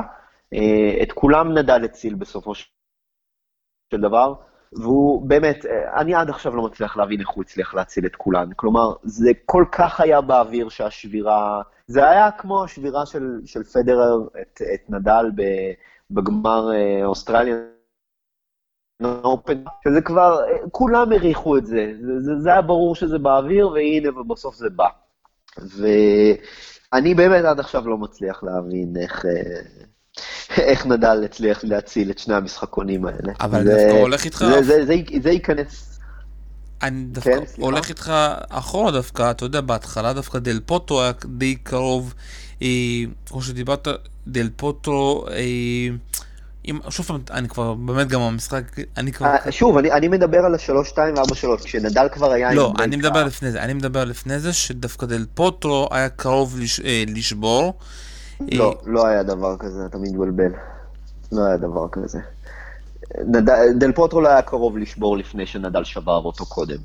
אה, את כולם נדל הציל בסופו של של דבר, והוא באמת, אני עד עכשיו לא מצליח להבין איך הוא הצליח להציל את כולן. כלומר, זה כל כך היה באוויר שהשבירה, זה היה כמו השבירה של, של פדרר את, את נדל בגמר אה, אוסטרליה. אופן, שזה כבר, כולם העריכו את זה. זה, זה, זה היה ברור שזה באוויר, והנה, ובסוף זה בא. ואני באמת עד עכשיו לא מצליח להבין איך, אה, איך נדל הצליח להציל את שני המשחקונים האלה. אבל זה, דווקא הולך איתך... זה, זה, זה, זה ייכנס... אני דווקא כן, הולך איתך אחורה דווקא, אתה יודע, בהתחלה דווקא דל פוטו היה די קרוב, אה, כמו שדיברת, דל פוטו, אה, אם, שוב אני כבר באמת גם המשחק, אני כבר... אה, שוב, אני, אני מדבר על ה-3-2 ו-4-3, כשנדל כבר היה... לא, אני מדבר לפני זה, אני מדבר לפני זה, שדווקא דל פוטרו היה קרוב לש, אה, לשבור. לא, לא היה דבר כזה, אתה מתבלבל. לא היה דבר כזה. נד... דל פוטרו לא היה קרוב לשבור לפני שנדל שבר אותו קודם,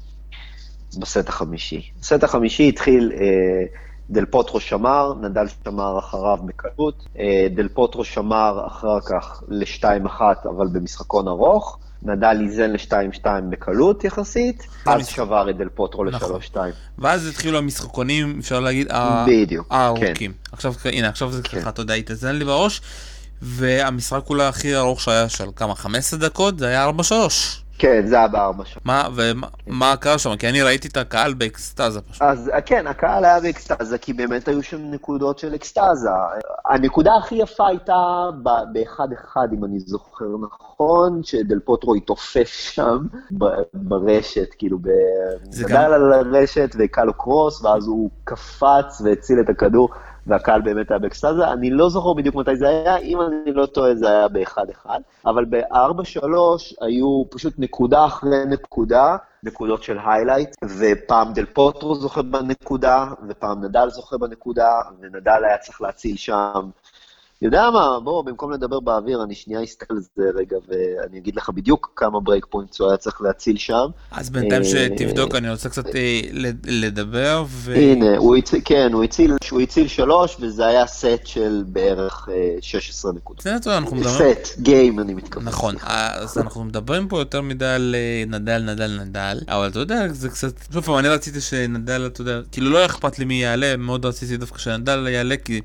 בסט החמישי. בסט החמישי התחיל, אה, דל פוטרו שמר, נדל שמר אחריו בקלות, אה, דל פוטרו שמר אחר כך ל-2-1, אבל במשחקון ארוך, נדל איזן ל-2-2 בקלות יחסית, אז. שבר את דל פוטרו נכון. ל-3-2. ואז התחילו המשחקונים, אפשר להגיד, ה- בדיוק, הארוכים. עכשיו, הנה, עכשיו זה כן. ככה, אתה יודע, התאזן לי בראש, והמשחק אולי הכי ארוך שהיה של כמה, 15 דקות, זה היה 4-3. כן, זה היה בארבע שעות. מה, ומה מה קרה שם? כי אני ראיתי את הקהל באקסטזה פשוט. אז אה, כן, הקהל היה באקסטזה, כי באמת היו שם נקודות של אקסטזה. הנקודה הכי יפה הייתה ב- באחד-אחד, אם אני זוכר נכון, שדל פוטרו התעופף שם ברשת, כאילו, ב... גדל גם- על הרשת והכה לו קרוס, ואז הוא קפץ והציל את הכדור, והקהל באמת היה באקסטזה. אני לא זוכר בדיוק מתי זה היה, אם אני לא טועה זה היה באחד-אחד, אבל ב-4-3 היו פשוט נקודה אחרי נקודה, נקודות של היילייט, ופעם דל פוטרו זוכה בנקודה, ופעם נדל זוכה בנקודה, ונדל היה צריך להציל שם. יודע מה, בוא, במקום לדבר באוויר, אני שנייה אסתכל על זה רגע, ואני אגיד לך בדיוק כמה break points הוא היה צריך להציל שם. אז בינתיים אה, שתבדוק, אני רוצה קצת אה, לד- לדבר, ו... הנה, הוא הציל, כן, הוא הציל, הוא הציל שלוש, וזה היה סט של בערך אה, 16 נקודות. זה יודע, אנחנו מדברים... סט, game, אני מתכוון. נכון, אז אנחנו מדברים פה יותר מדי על אה, נדל, נדל, נדל, אבל אתה יודע, זה קצת... שוב פעם, אני רציתי שנדל, אתה יודע, כאילו לא אכפת לי מי יעלה, מאוד רציתי דווקא שנדל יעלה, כי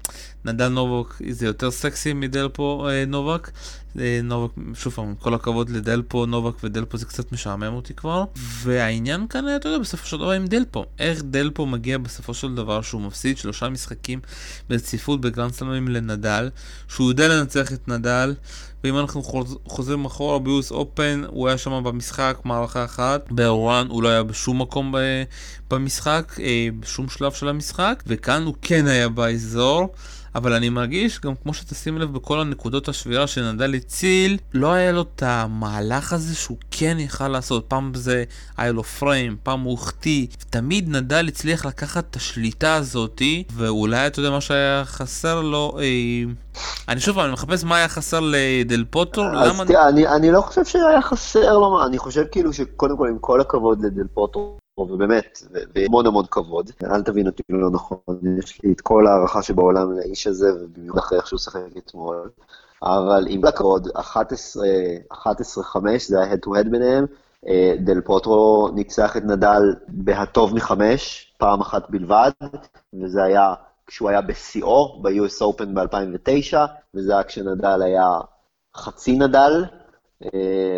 נדל נובק זה יותר סקסי מדלפו אה, נובק. אה, נובק, שוב פעם, עם כל הכבוד לדלפו, נובק ודלפו זה קצת משעמם אותי כבר. והעניין כאן, היה, אתה יודע, בסופו של דבר עם דלפו. איך דלפו מגיע בסופו של דבר שהוא מפסיד שלושה משחקים ברציפות בגרנדסלמים לנדל, שהוא יודע לנצח את נדל, ואם אנחנו חוז- חוזרים אחורה ביוס אופן, הוא היה שם במשחק, מערכה אחת, באורן הוא לא היה בשום מקום ב- במשחק, אה, בשום שלב של המשחק, וכאן הוא כן היה באזור. אבל אני מרגיש, גם כמו שתשים לב בכל הנקודות השבירה שנדל הציל, לא היה לו את המהלך הזה שהוא כן יכל לעשות. פעם זה היה לו פריים, פעם הוא החטיא. תמיד נדל הצליח לקחת את השליטה הזאתי, ואולי אתה יודע מה שהיה חסר לו, אה... אני שוב אני מחפש מה היה חסר לדל פוטו, למה... תראה, אני, אני לא חושב שהיה חסר לו, אני חושב כאילו שקודם כל, עם כל הכבוד לדל פוטרו, ובאמת, והמון המון כבוד, אל תבין אותי לא נכון, יש לי את כל ההערכה שבעולם לאיש הזה, ובמיוחד אחרי איך שהוא שחק אתמול, אבל עם הכבוד, 11 11-5, זה היה head to head ביניהם, אה, דל פוטרו ניצח את נדל בהטוב מחמש, פעם אחת בלבד, וזה היה כשהוא היה בשיאו, ב-US Open ב-2009, וזה היה כשנדל היה חצי נדל,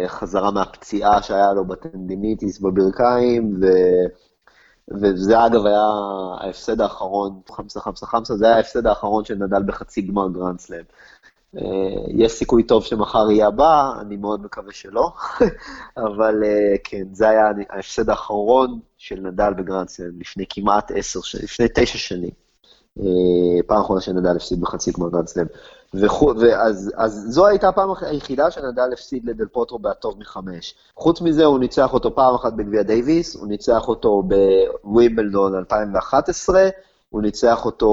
חזרה מהפציעה שהיה לו בטנדיניטיס בברכיים, ו... וזה אגב היה ההפסד האחרון, חמסה חמסה חמסה, זה היה ההפסד האחרון של נדל בחצי גמר גרנדסלאם. אה, יש סיכוי טוב שמחר יהיה הבא, אני מאוד מקווה שלא, אבל אה, כן, זה היה ההפסד האחרון של נדל בגרנדסלאם לפני כמעט עשר שנים, לפני תשע שנים. אה, פעם אחרונה שנדל הפסיד בחצי גמר גרנדסלאם. וחו- ואז אז זו הייתה הפעם היחידה שנדל הפסיד לדל פוטרו בהטוב מחמש. חוץ מזה, הוא ניצח אותו פעם אחת בגביע דייוויס, הוא ניצח אותו בווימבלדון 2011, הוא ניצח אותו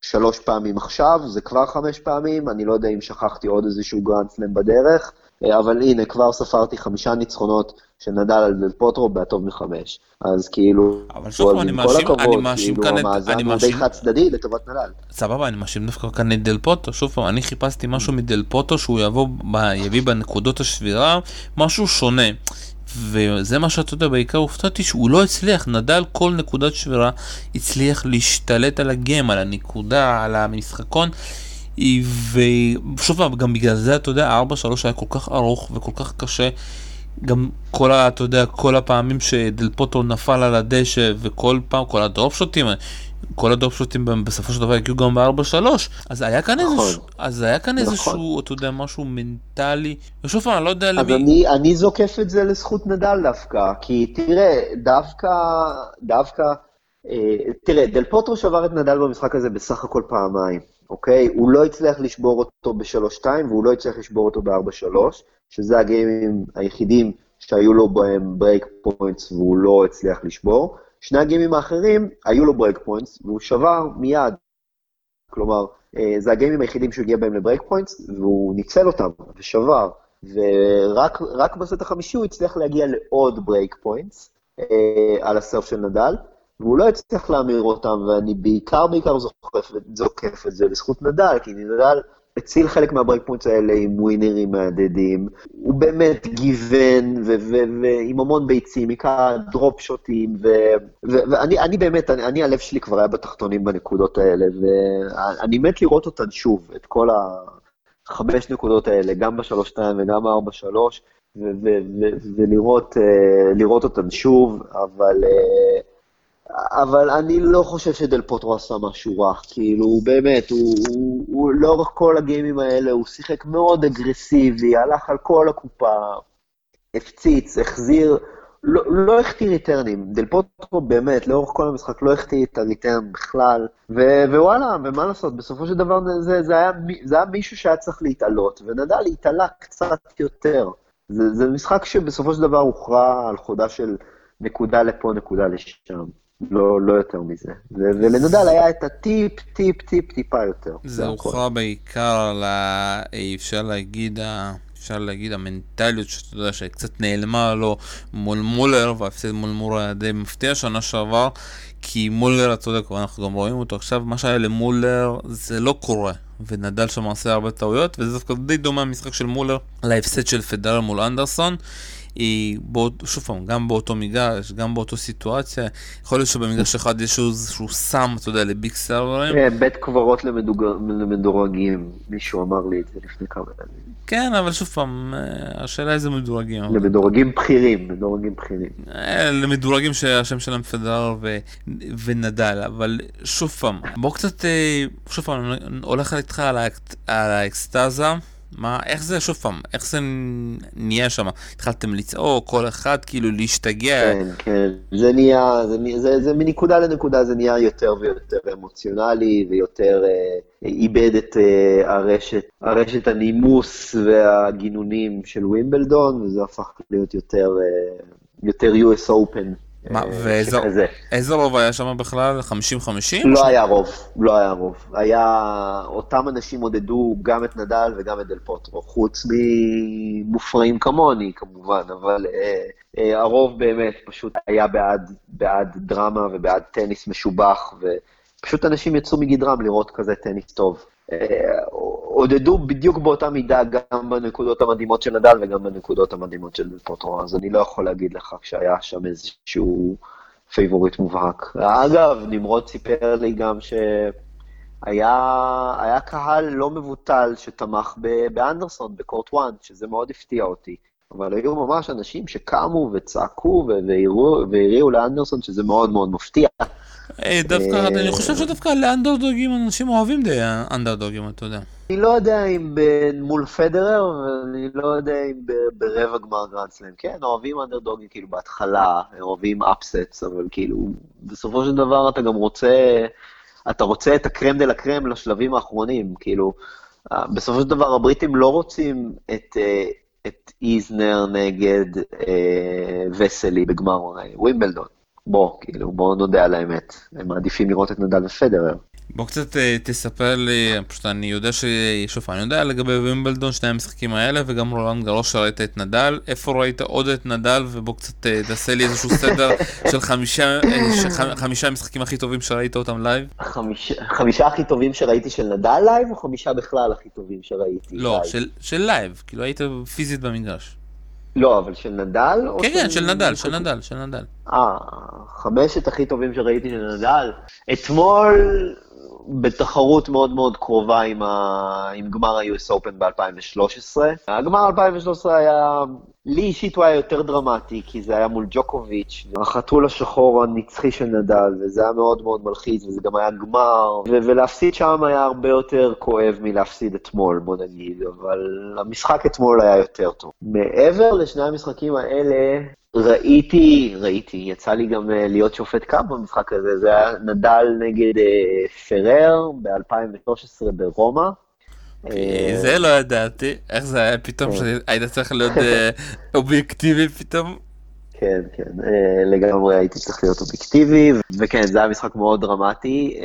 שלוש פעמים עכשיו, זה כבר חמש פעמים, אני לא יודע אם שכחתי עוד איזשהו גרנדסלם בדרך, אבל הנה, כבר ספרתי חמישה ניצחונות של נדל על דל פוטרו בהטוב מחמש. אז כאילו, אבל שוב אני עם כל מאשים- הכבוד, אני מאשים כאילו, כאן המאזן אני הוא די מאשים- חד צדדי לטובת נדל. סבבה, אני מאשים דווקא כאן את דל פוטו, שוב פעם, אני חיפשתי משהו מדל פוטו שהוא יבוא, ב- יביא בנקודות השבירה, משהו שונה. וזה מה שאתה יודע, בעיקר הופתעתי שהוא לא הצליח, נדל כל נקודת שבירה הצליח להשתלט על הגיים, על הנקודה, על המשחקון. ושוב פעם, גם בגלל זה, אתה יודע, 4-3 היה כל כך ארוך וכל כך קשה. גם כל ה... אתה יודע, כל הפעמים שדל פוטו נפל על הדשא, וכל פעם, כל הדרופ שוטים, כל הדרופ שוטים בסופו של דבר הגיעו גם ב-4-3. אז היה כאן נכון. איזשהו, אז היה כאן נכון. איזשהו, אתה יודע, משהו מנטלי. ושוב פעם, אני לא יודע אז למי... אני, אני זוקף את זה לזכות נדל דווקא, כי תראה, דווקא, דווקא, אה, תראה, דל פוטרו שבר את נדל במשחק הזה בסך הכל פעמיים, אוקיי? הוא לא הצליח לשבור אותו ב-3-2 והוא לא הצליח לשבור אותו ב-4-3, שזה הגיימים היחידים שהיו לו בהם break points והוא לא הצליח לשבור. שני הגיימים האחרים, היו לו break points והוא שבר מיד. כלומר, אה, זה הגיימים היחידים שהוא הגיע בהם ל break points, והוא ניצל אותם ושבר. ורק רק בסט החמישי הוא הצליח להגיע לעוד break points אה, על ה serve של נדל, והוא לא הצליח להמיר אותם, ואני בעיקר בעיקר זוקף, זוקף את זה לזכות נדל, כי נדל הציל חלק מה break points האלה עם ווינרים מהדהדים, הוא באמת גיוון ועם המון ביצים, עיקר דרופ שוטים, ואני באמת, אני, אני הלב שלי כבר היה בתחתונים בנקודות האלה, ואני מת לראות אותן שוב, את כל החמש נקודות האלה, גם בשלוש-שתיים וגם בארבע-שלוש, ולראות אותן שוב, אבל... Uh, אבל אני לא חושב שדל פוטרו עשה משהו רע, כאילו, באמת, הוא, הוא, הוא לאורך כל הגיימים האלה, הוא שיחק מאוד אגרסיבי, הלך על כל הקופה, הפציץ, החזיר, לא, לא החטיא ריטרנים. דל פוטרו באמת, לאורך כל המשחק לא החטיא את הריטרן בכלל, ו, ווואלה, ומה לעשות, בסופו של דבר זה, זה, היה, זה היה מישהו שהיה צריך להתעלות, ונדל התעלה קצת יותר. זה, זה משחק שבסופו של דבר הוכרע על חודה של נקודה לפה, נקודה לשם. לא, לא יותר מזה. ולנדל היה את הטיפ, טיפ, טיפ, טיפה יותר. זה הוכרע בעיקר על ה... אפשר להגיד, אפשר להגיד המנטליות שאתה יודע שקצת נעלמה לו מול מולר, וההפסד מול מולר היה די מפתיע שנה שעבר, כי מולר, אתה יודע, אנחנו גם רואים אותו עכשיו, מה שהיה למולר זה לא קורה. ונדל שם עושה הרבה טעויות, וזה דווקא די דומה המשחק של מולר להפסד של פדרר מול אנדרסון. היא, באות, שוב פעם, גם באותו מגרש, גם באותו סיטואציה, יכול להיות שבמגרש אחד יש איזשהו סם, אתה יודע, לביג סרברים. כן, בית קברות למדורגים, מישהו אמר לי את זה לפני כמה ימים. כן, אבל שוב פעם, אה, השאלה איזה מדורגים. למדורגים בכירים, מדורגים בכירים. אה, למדורגים שהשם שלהם פדר ו... ונדל, אבל שוב פעם, בוא קצת, אה, שוב פעם, הולך איתך על האקסטזה. מה, איך זה, שוב פעם, איך זה נהיה שם? התחלתם לצעוק, כל אחד כאילו להשתגע? כן, כן, זה נהיה, זה, זה, זה מנקודה לנקודה זה נהיה יותר ויותר אמוציונלי ויותר אה, איבד את אה, הרשת, הרשת הנימוס והגינונים של ווימבלדון, וזה הפך להיות יותר, אה, יותר US Open. מה, ואיזה רוב היה שם בכלל? 50-50? לא היה רוב, לא היה רוב. היה, אותם אנשים עודדו גם את נדל וגם את דל פוטרו, חוץ ממופרעים כמוני כמובן, אבל אה, אה, הרוב באמת פשוט היה בעד, בעד דרמה ובעד טניס משובח, ופשוט אנשים יצאו מגדרם לראות כזה טניס טוב. אה, עודדו בדיוק באותה מידה גם בנקודות המדהימות של נדל וגם בנקודות המדהימות של פוטרו, אז אני לא יכול להגיד לך שהיה שם איזשהו פייבוריט מובהק. אגב, נמרוד סיפר לי גם שהיה קהל לא מבוטל שתמך באנדרסון, בקורט וואן, שזה מאוד הפתיע אותי. אבל היו ממש אנשים שקמו וצעקו והריעו לאנדרסון, שזה מאוד מאוד מפתיע. אה, דווקא, אני חושב שדווקא לאנדרדוגים אנשים אוהבים די אנדרדוגים, אתה יודע. אני לא יודע אם מול פדרר, ואני לא יודע אם ברבע גמר גרנדסלאם. כן, אוהבים אנדרדוגים כאילו בהתחלה, אוהבים אפסטס, אבל כאילו, בסופו של דבר אתה גם רוצה, אתה רוצה את ה crème de la crème לשלבים האחרונים, כאילו, אה, בסופו של דבר הבריטים לא רוצים את... אה, את איזנר נגד אה, וסלי בגמר ווימבלדון. בוא, כאילו, בוא נודה על האמת. הם מעדיפים לראות את נדל ופדרר. בוא קצת אה, תספר לי, פשוט אני יודע ש... שוב, אני יודע לגבי וימבלדון, שני המשחקים האלה, וגם רולנד גרוס שראית את נדל. איפה ראית עוד את נדל, ובוא קצת אה, תעשה לי איזשהו סדר של חמישה, אה, חמישה המשחקים הכי טובים שראית אותם live. חמיש, חמישה הכי טובים שראיתי של נדל live, או חמישה בכלל הכי טובים שראיתי לא, live? לא, של, של live, כאילו היית פיזית במגרש. לא, אבל של נדל? כן, כן, של נדל, של נדל, של נדל. אה, חמשת הכי טובים שראיתי של נדל. אתמול בתחרות מאוד מאוד קרובה עם, ה... עם גמר ה-US Open ב-2013. הגמר 2013 היה, לי אישית הוא היה יותר דרמטי, כי זה היה מול ג'וקוביץ', החתול השחור הנצחי של נדל, וזה היה מאוד מאוד מלחיץ, וזה גם היה גמר, ו- ולהפסיד שם היה הרבה יותר כואב מלהפסיד אתמול, בוא נגיד, אבל המשחק אתמול היה יותר טוב. מעבר לשני המשחקים האלה, ראיתי, ראיתי, יצא לי גם אה, להיות שופט קאפ במשחק הזה, זה היה נדל נגד אה, פרר ב-2013 ברומא. אה, זה לא ידעתי, איך זה היה פתאום כן. שהיית צריך להיות אובייקטיבי פתאום? כן, כן, לגמרי הייתי צריך להיות אובייקטיבי, וכן, זה היה משחק מאוד דרמטי.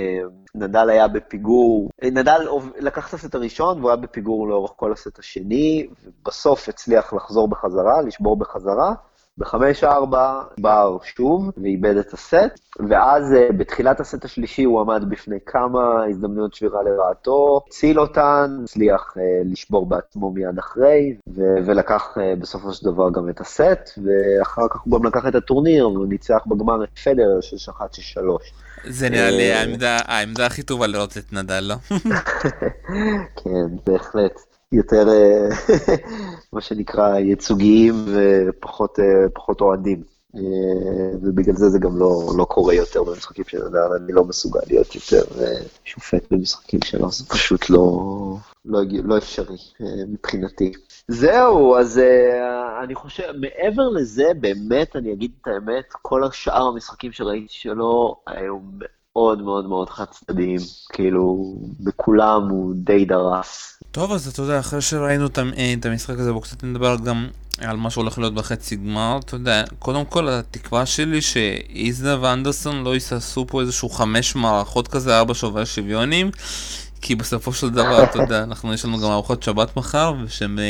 נדל היה בפיגור, נדל לקח את הסט הראשון והוא היה בפיגור לאורך כל הסט השני, ובסוף הצליח לחזור בחזרה, לשבור בחזרה. בחמש ארבע בר שוב ואיבד את הסט, ואז uh, בתחילת הסט השלישי הוא עמד בפני כמה הזדמנויות שבירה לרעתו, הציל אותן, הצליח uh, לשבור בעצמו מיד אחרי, ו- ולקח uh, בסופו של דבר גם את הסט, ואחר כך הוא גם לקח את הטורניר, והוא ניצח בגמר את פדר של שחט של שלוש. זה נראה לי העמדה הכי טובה לראות את נדל, לא? כן, בהחלט. יותר, מה שנקרא, ייצוגיים ופחות אוהדים. ובגלל זה זה גם לא, לא קורה יותר במשחקים של נדל, אני לא מסוגל להיות יותר שופט במשחקים שלו, זה פשוט לא, לא, לא אפשרי מבחינתי. זהו, אז אני חושב, מעבר לזה, באמת, אני אגיד את האמת, כל השאר המשחקים שראיתי שלו היו מאוד מאוד מאוד חד צדדיים, כאילו, בכולם הוא די דרס. טוב, אז אתה יודע, אחרי שראינו את המשחק הזה, בואו קצת נדבר גם על מה שהולך להיות בחצי גמר, אתה יודע, קודם כל התקווה שלי שאיזנה ואנדרסון לא יסעשו פה איזשהו חמש מערכות כזה, ארבע שובר שוויונים, כי בסופו של דבר, אתה יודע, אנחנו, יש לנו גם ארוחות שבת מחר, ושהם אה,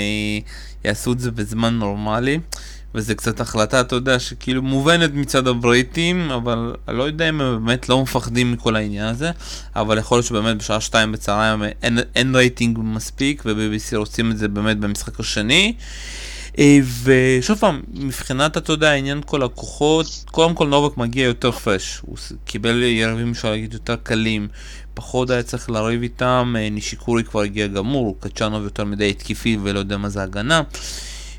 יעשו את זה בזמן נורמלי. וזה קצת החלטה, אתה יודע, שכאילו מובנת מצד הבריטים, אבל אני לא יודע אם הם באמת לא מפחדים מכל העניין הזה, אבל יכול להיות שבאמת בשעה שתיים בצהריים אין, אין רייטינג מספיק, וב-BBC רוצים את זה באמת במשחק השני. אה, ושוב פעם, מבחינת, אתה יודע, עניין כל הכוחות, קודם כל נובק מגיע יותר פרש, הוא קיבל יריבים, אפשר להגיד, יותר קלים, פחות היה צריך לריב איתם, אה, נישיקורי כבר הגיע גמור, קצ'אנוב יותר מדי התקיפי ולא יודע מה זה הגנה.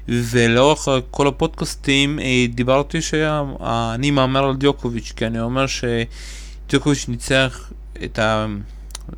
ולאורך כל הפודקאסטים אה, דיברתי שאני מהמר על דיוקוביץ', כי אני אומר שדיוקוביץ' ניצח את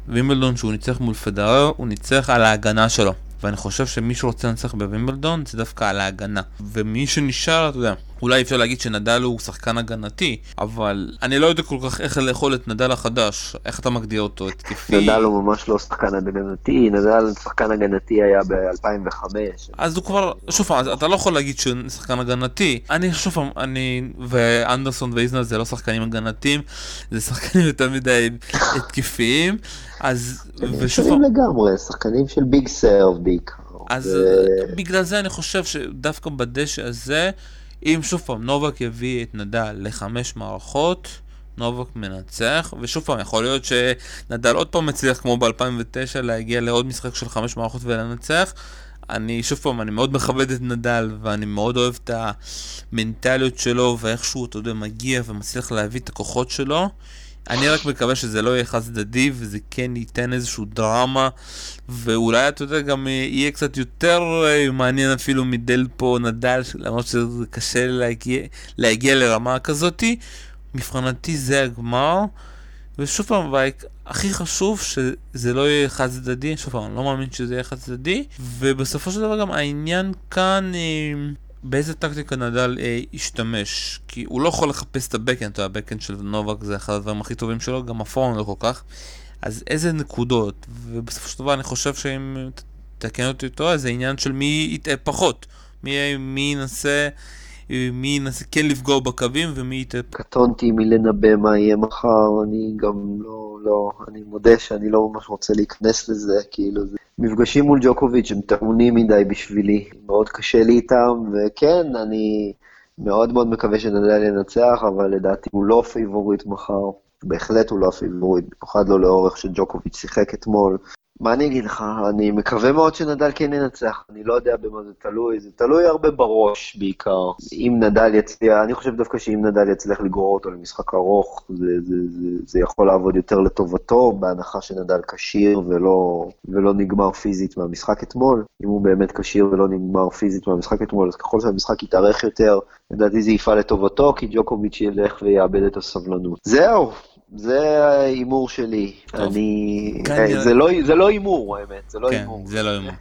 הווימבלדון שהוא ניצח מול פדרר, הוא ניצח על ההגנה שלו. ואני חושב שמי שרוצה לנצח בווימבלדון זה דווקא על ההגנה. ומי שנשאר, אתה יודע, אולי אפשר להגיד שנדל הוא שחקן הגנתי, אבל אני לא יודע כל כך איך לאכול את נדל החדש, איך אתה מגדיר אותו, התקפי. נדל הוא ממש לא שחקן הגנתי, נדל שחקן הגנתי היה ב-2005. אז הוא כבר, שוב פעם, אתה לא יכול להגיד שהוא שחקן הגנתי. אני, שוב פעם, אני ואנדרסון ואיזנה זה לא שחקנים הגנתיים, זה שחקנים יותר מדי התקפיים. אז, ושוב פעם... לגמרי, שחקנים של ביג סרב בעיקר. אז בגלל זה אני חושב שדווקא בדשא הזה, אם שוב פעם נובק יביא את נדל לחמש מערכות, נובק מנצח, ושוב פעם, יכול להיות שנדל עוד פעם מצליח כמו ב-2009 להגיע לעוד משחק של חמש מערכות ולנצח. אני, שוב פעם, אני מאוד מכבד את נדל, ואני מאוד אוהב את המנטליות שלו, ואיכשהו, אתה יודע, מגיע ומצליח להביא את הכוחות שלו. אני רק מקווה שזה לא יהיה חד צדדי וזה כן ייתן איזשהו דרמה ואולי אתה יודע גם יהיה קצת יותר אה, מעניין אפילו מדל פה נדל למרות שזה קשה להגיע, להגיע לרמה כזאתי. מבחינתי זה הגמר ושוב פעם הכי חשוב שזה לא יהיה חד צדדי שוב פעם אני לא מאמין שזה יהיה חד צדדי ובסופו של דבר גם העניין כאן אה, באיזה טקטיקה נדל אה, ישתמש? כי הוא לא יכול לחפש את הבקאנד, אתה יודע, הבקאנד של נובק זה אחד הדברים הכי טובים שלו, גם הפורום לא כל כך. אז איזה נקודות? ובסופו של דבר אני חושב שאם תתקן אותי טועה, זה עניין של מי יטעה פחות. מי, מי ינסה... מי ינסה כן לפגוע בקווים ומי יטעה... קטונתי מלנבא מה יהיה מחר, אני גם לא, לא, אני מודה שאני לא ממש רוצה להיכנס לזה, כאילו זה מפגשים מול ג'וקוביץ' הם טעונים מדי בשבילי, מאוד קשה לי איתם, וכן, אני מאוד מאוד מקווה שנדל ינצח, אבל לדעתי הוא לא פייבוריט מחר, בהחלט הוא לא פייבוריט, במיוחד לא לאור איך שג'וקוביץ' שיחק אתמול. מה אני אגיד לך, אני מקווה מאוד שנדל כן ינצח, אני לא יודע במה זה תלוי, זה תלוי הרבה בראש בעיקר. אם נדל יצליח, אני חושב דווקא שאם נדל יצליח לגרור אותו למשחק ארוך, זה, זה, זה, זה יכול לעבוד יותר לטובתו, בהנחה שנדל כשיר ולא, ולא נגמר פיזית מהמשחק אתמול. אם הוא באמת כשיר ולא נגמר פיזית מהמשחק אתמול, אז ככל שהמשחק יתארך יותר, לדעתי זה יפעל לטובתו, כי ג'וקוביץ' ילך ויאבד את הסבלנות. זהו, זה ההימור שלי. אני... לא- זה לא הימור, האמת, זה לא כן, הימור. כן, זה לא הימור.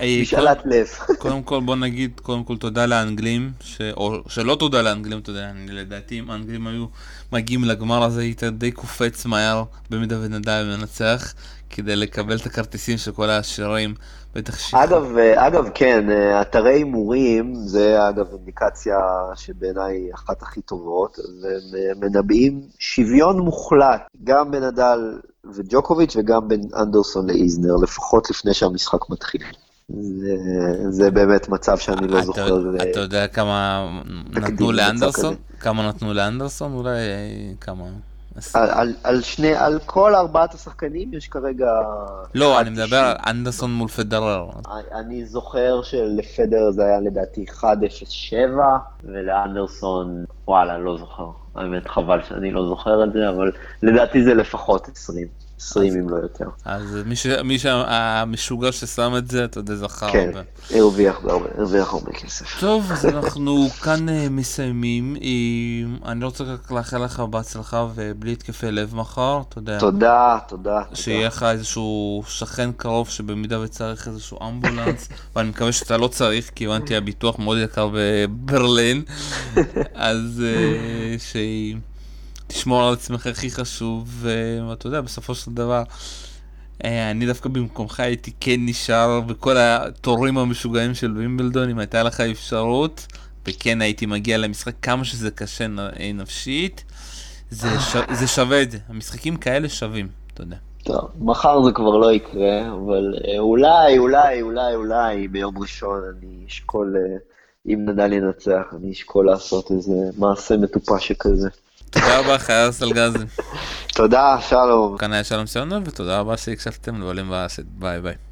משאלת לב. קודם כל, בוא נגיד, קודם כל תודה לאנגלים, או שלא תודה לאנגלים, אתה יודע, לדעתי אם האנגלים היו מגיעים לגמר הזה, היית די קופץ מהר במידה ונדל מנצח, כדי לקבל את הכרטיסים של כל השירים. בטח. אגב, אגב, כן, אתרי הימורים, זה אגב אינדיקציה שבעיניי אחת הכי טובות, והם מנבאים שוויון מוחלט, גם בין נדל וג'וקוביץ' וגם בין אנדרסון לאיזנר, לפחות לפני שהמשחק מתחיל. זה, זה באמת מצב שאני לא אתה- זוכר. אתה יודע כמה נתנו לאנדרסון? כמה נתנו לאנדרסון? אולי אה, כמה? על, על, על, שני, על כל ארבעת השחקנים יש כרגע... לא, אני 1.90. מדבר על אנדרסון מול פדרר. אני זוכר שלפדר זה היה לדעתי 1.07, ולאנדרסון, וואלה, לא זוכר. האמת, חבל שאני לא זוכר את זה, אבל לדעתי זה לפחות 20. 20 אם לא יותר. אז מי ש- מי שהמשוגע ששם את זה, אתה יודע, זכר כן, הרבה. הרוויח הרבה, הרוויח הרבה כסף. טוב, אז אנחנו כאן אה, מסיימים. אני רוצה רק לאחל לך בהצלחה ובלי התקפי לב מחר, אתה יודע. תודה, תודה. שיהיה לך איזשהו שכן קרוב שבמידה וצריך איזשהו אמבולנס, ואני מקווה שאתה לא צריך, כי הבנתי הביטוח מאוד יקר בברלין, אז אה, שתשמור על עצמך הכי חשוב, ואתה יודע, בסופו של דבר, אה, אני דווקא במקומך הייתי כן נשאר בכל התורים המשוגעים של וימבלדון, אם הייתה לך אפשרות, וכן הייתי מגיע למשחק כמה שזה קשה אה, נפשית. זה, ש... זה שווה את זה, המשחקים כאלה שווים, אתה יודע. טוב, מחר זה כבר לא יקרה, אבל אה, אולי, אולי, אולי, אולי ביום ראשון אני אשקול, אה, אם נדאל ינצח, אני אשקול לעשות איזה מעשה מטופש שכזה. תודה רבה, ארז אלגזי. תודה, שלום. כאן היה שלום סיונוב, ותודה רבה שהקשבתם לבעלים בסט. ביי ביי.